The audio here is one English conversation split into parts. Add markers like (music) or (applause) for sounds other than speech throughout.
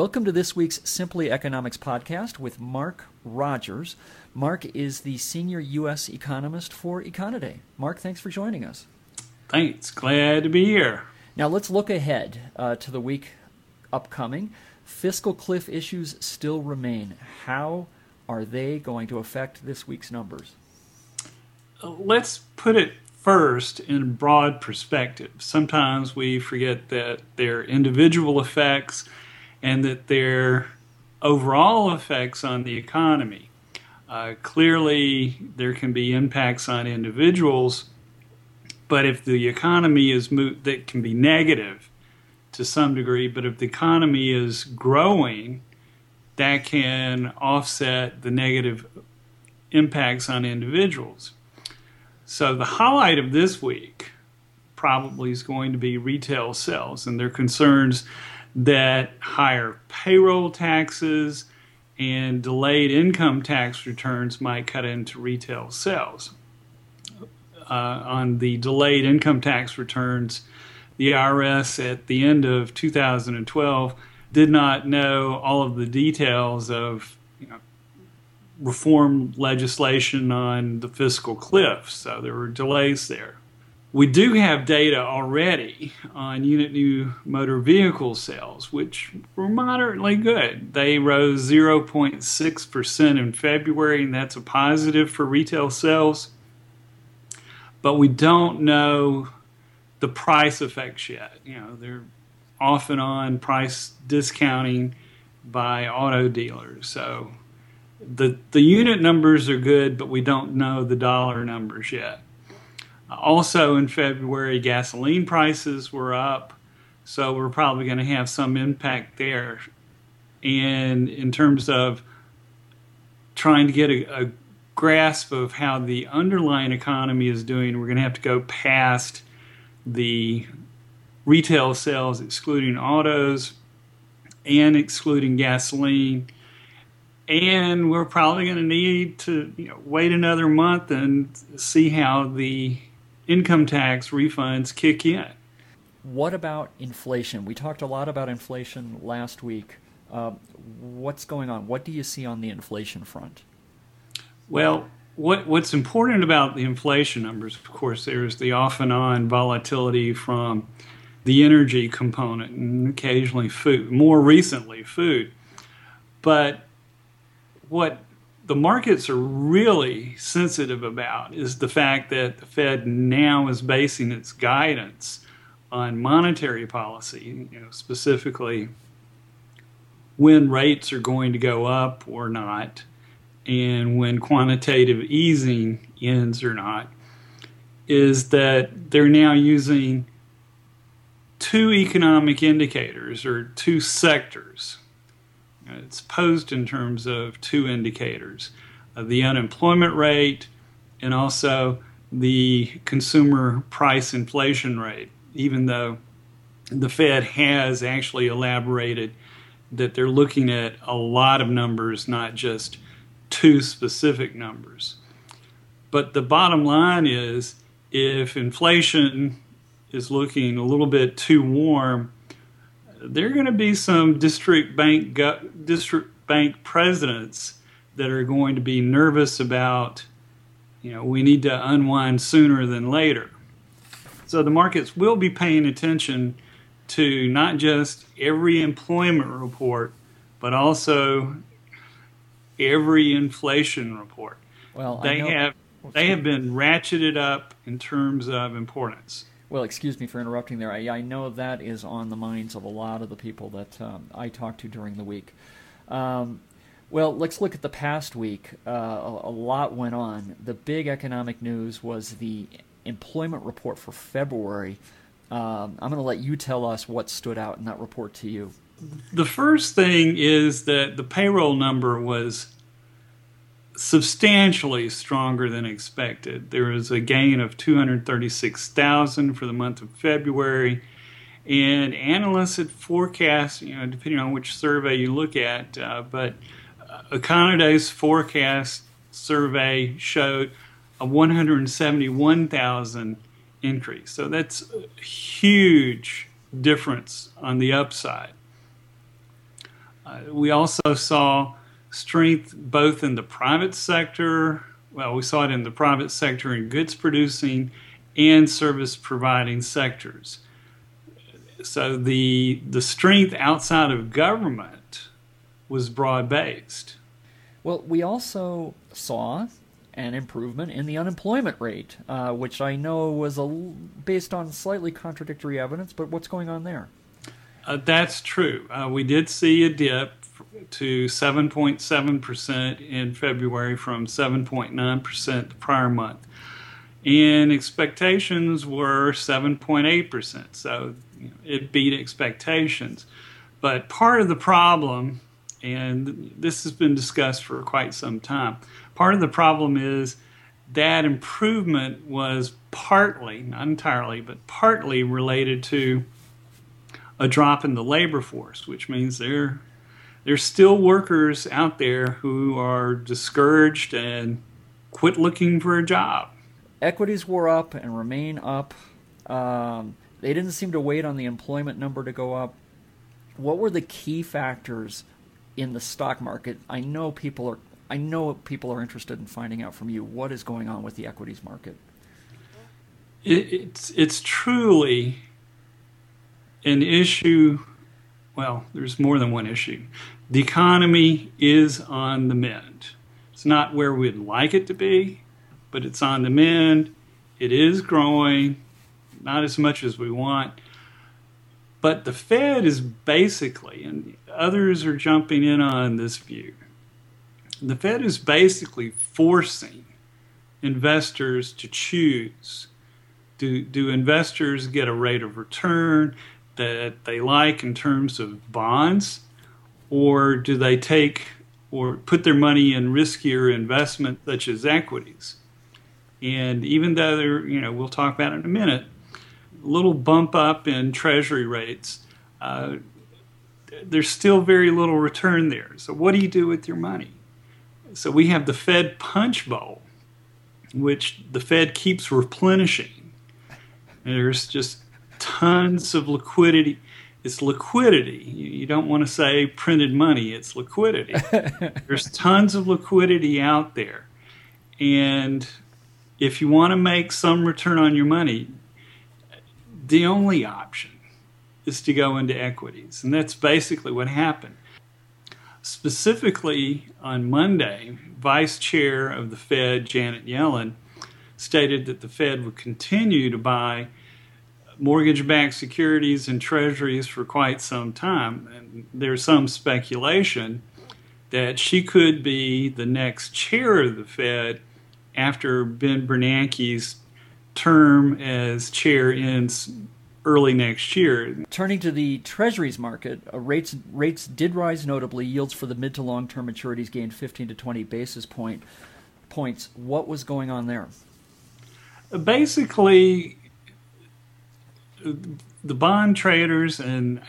Welcome to this week's Simply Economics podcast with Mark Rogers. Mark is the senior U.S. economist for Econoday. Mark, thanks for joining us. Thanks. Glad to be here. Now, let's look ahead uh, to the week upcoming. Fiscal cliff issues still remain. How are they going to affect this week's numbers? Let's put it first in broad perspective. Sometimes we forget that there are individual effects and that their overall effects on the economy. Uh, clearly, there can be impacts on individuals, but if the economy is mo- that can be negative to some degree, but if the economy is growing, that can offset the negative impacts on individuals. So the highlight of this week probably is going to be retail sales and their concerns that higher payroll taxes and delayed income tax returns might cut into retail sales. Uh, on the delayed income tax returns, the IRS at the end of 2012 did not know all of the details of you know, reform legislation on the fiscal cliff, so there were delays there. We do have data already on unit new motor vehicle sales, which were moderately good. They rose 0.6% in February, and that's a positive for retail sales. But we don't know the price effects yet. You know, they're off and on price discounting by auto dealers. So the the unit numbers are good, but we don't know the dollar numbers yet. Also, in February, gasoline prices were up, so we're probably going to have some impact there. And in terms of trying to get a, a grasp of how the underlying economy is doing, we're going to have to go past the retail sales, excluding autos and excluding gasoline. And we're probably going to need to you know, wait another month and see how the income tax refunds kick in. What about inflation? We talked a lot about inflation last week. Uh, what's going on? What do you see on the inflation front? Well, what what's important about the inflation numbers, of course, there's the off and on volatility from the energy component and occasionally food, more recently food. But what the markets are really sensitive about is the fact that the Fed now is basing its guidance on monetary policy, you know, specifically when rates are going to go up or not, and when quantitative easing ends or not, is that they're now using two economic indicators or two sectors it's posed in terms of two indicators uh, the unemployment rate and also the consumer price inflation rate, even though the Fed has actually elaborated that they're looking at a lot of numbers, not just two specific numbers. But the bottom line is if inflation is looking a little bit too warm, there are going to be some district bank district bank presidents that are going to be nervous about you know we need to unwind sooner than later. So the markets will be paying attention to not just every employment report but also every inflation report. Well they have they have been ratcheted up in terms of importance well, excuse me for interrupting there. I, I, know that is on the minds of a lot of the people that um, I talked to during the week. Um, well, let's look at the past week. Uh, a, a, lot went on. The big economic news was the employment report for February. Um, I'm going to let you tell us what stood out in that report to you. The first thing is that the payroll number was substantially stronger than expected. There was a gain of 236,000 for the month of February, and analysts had forecast, you know, depending on which survey you look at, uh, but uh, Econoday's forecast survey showed a 171,000 increase. So that's a huge difference on the upside. Uh, we also saw strength both in the private sector. Well, we saw it in the private sector in goods producing and service providing sectors. So the the strength outside of government was broad based. Well, we also saw an improvement in the unemployment rate, uh, which I know was a, based on slightly contradictory evidence. But what's going on there? Uh, that's true. Uh, we did see a dip to 7.7% in February from 7.9% the prior month. And expectations were 7.8%. So it beat expectations. But part of the problem, and this has been discussed for quite some time, part of the problem is that improvement was partly, not entirely, but partly related to a drop in the labor force, which means there there's still workers out there who are discouraged and quit looking for a job. Equities were up and remain up. Um, they didn't seem to wait on the employment number to go up. What were the key factors in the stock market? I know people are I know people are interested in finding out from you what is going on with the equities market. It, it's it's truly an issue. Well, there's more than one issue. The economy is on the mend. It's not where we'd like it to be, but it's on the mend. It is growing, not as much as we want. But the Fed is basically, and others are jumping in on this view, the Fed is basically forcing investors to choose. Do, do investors get a rate of return? That they like in terms of bonds, or do they take or put their money in riskier investment such as equities? And even though they're, you know, we'll talk about it in a minute, a little bump up in treasury rates, uh, there's still very little return there. So, what do you do with your money? So, we have the Fed punch bowl, which the Fed keeps replenishing. There's just tons of liquidity. It's liquidity. You don't want to say printed money, it's liquidity. (laughs) There's tons of liquidity out there. And if you want to make some return on your money, the only option is to go into equities. And that's basically what happened. Specifically, on Monday, Vice Chair of the Fed, Janet Yellen, stated that the Fed would continue to buy mortgage backed securities and treasuries for quite some time. And there's some speculation that she could be the next chair of the Fed after Ben Bernanke's term as chair ends early next year. Turning to the treasuries market, uh, rates rates did rise notably. Yields for the mid to long term maturities gained 15 to 20 basis point points. What was going on there? Basically, the bond traders and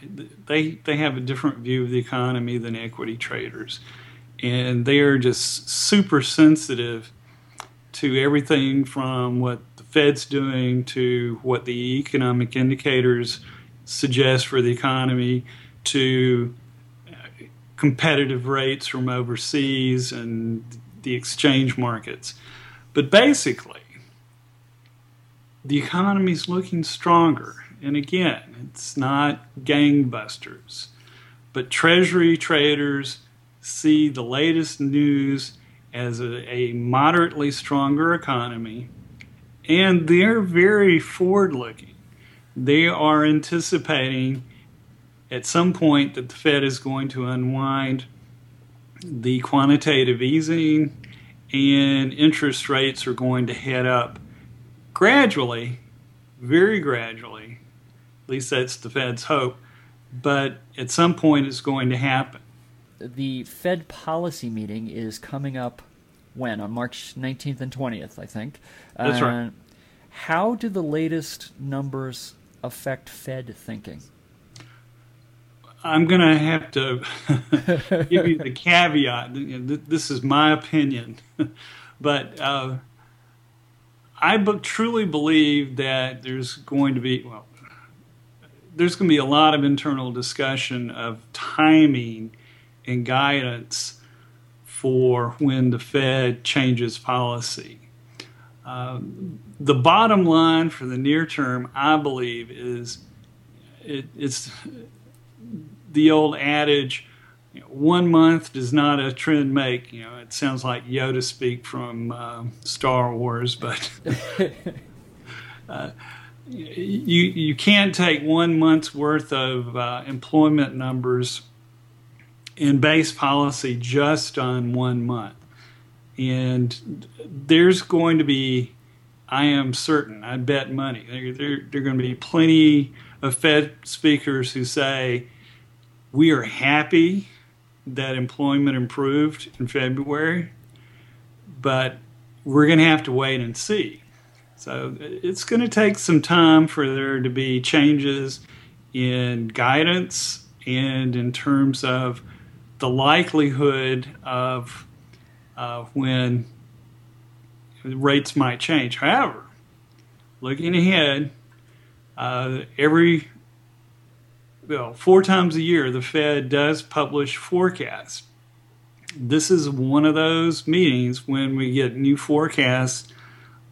they they have a different view of the economy than equity traders and they are just super sensitive to everything from what the Fed's doing to what the economic indicators suggest for the economy to uh, competitive rates from overseas and the exchange markets. But basically, the economy is looking stronger. And again, it's not gangbusters, but Treasury traders see the latest news as a, a moderately stronger economy, and they're very forward looking. They are anticipating at some point that the Fed is going to unwind the quantitative easing and interest rates are going to head up gradually, very gradually, at least that's the Fed's hope, but at some point it's going to happen. The Fed policy meeting is coming up when? On March 19th and 20th, I think. That's uh, right. How do the latest numbers affect Fed thinking? I'm going to have to (laughs) give you the caveat. This is my opinion, (laughs) but uh, I truly believe that there's going to be well, there's going to be a lot of internal discussion of timing and guidance for when the Fed changes policy. Um, the bottom line for the near term, I believe, is it, it's the old adage you know, one month does not a trend make. You know, it sounds like Yoda speak from uh, Star Wars, but (laughs) (laughs) uh, you you can't take one month's worth of uh, employment numbers in base policy just on one month. And there's going to be, I am certain, I bet money, there, there, there are going to be plenty of Fed speakers who say, we are happy that employment improved in February, but we're going to have to wait and see. So it's going to take some time for there to be changes in guidance and in terms of the likelihood of uh, when rates might change. However, looking ahead, uh, every well, four times a year, the Fed does publish forecasts. This is one of those meetings when we get new forecasts,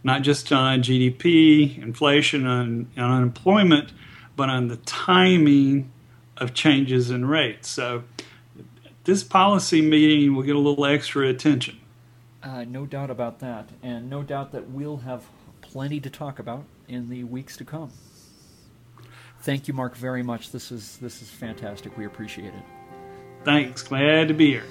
not just on GDP, inflation, on, unemployment, but on the timing of changes in rates. So this policy meeting will get a little extra attention. Uh, no doubt about that, and no doubt that we'll have plenty to talk about in the weeks to come. Thank you, Mark, very much. This is this is fantastic. We appreciate it. Thanks. Glad to be here.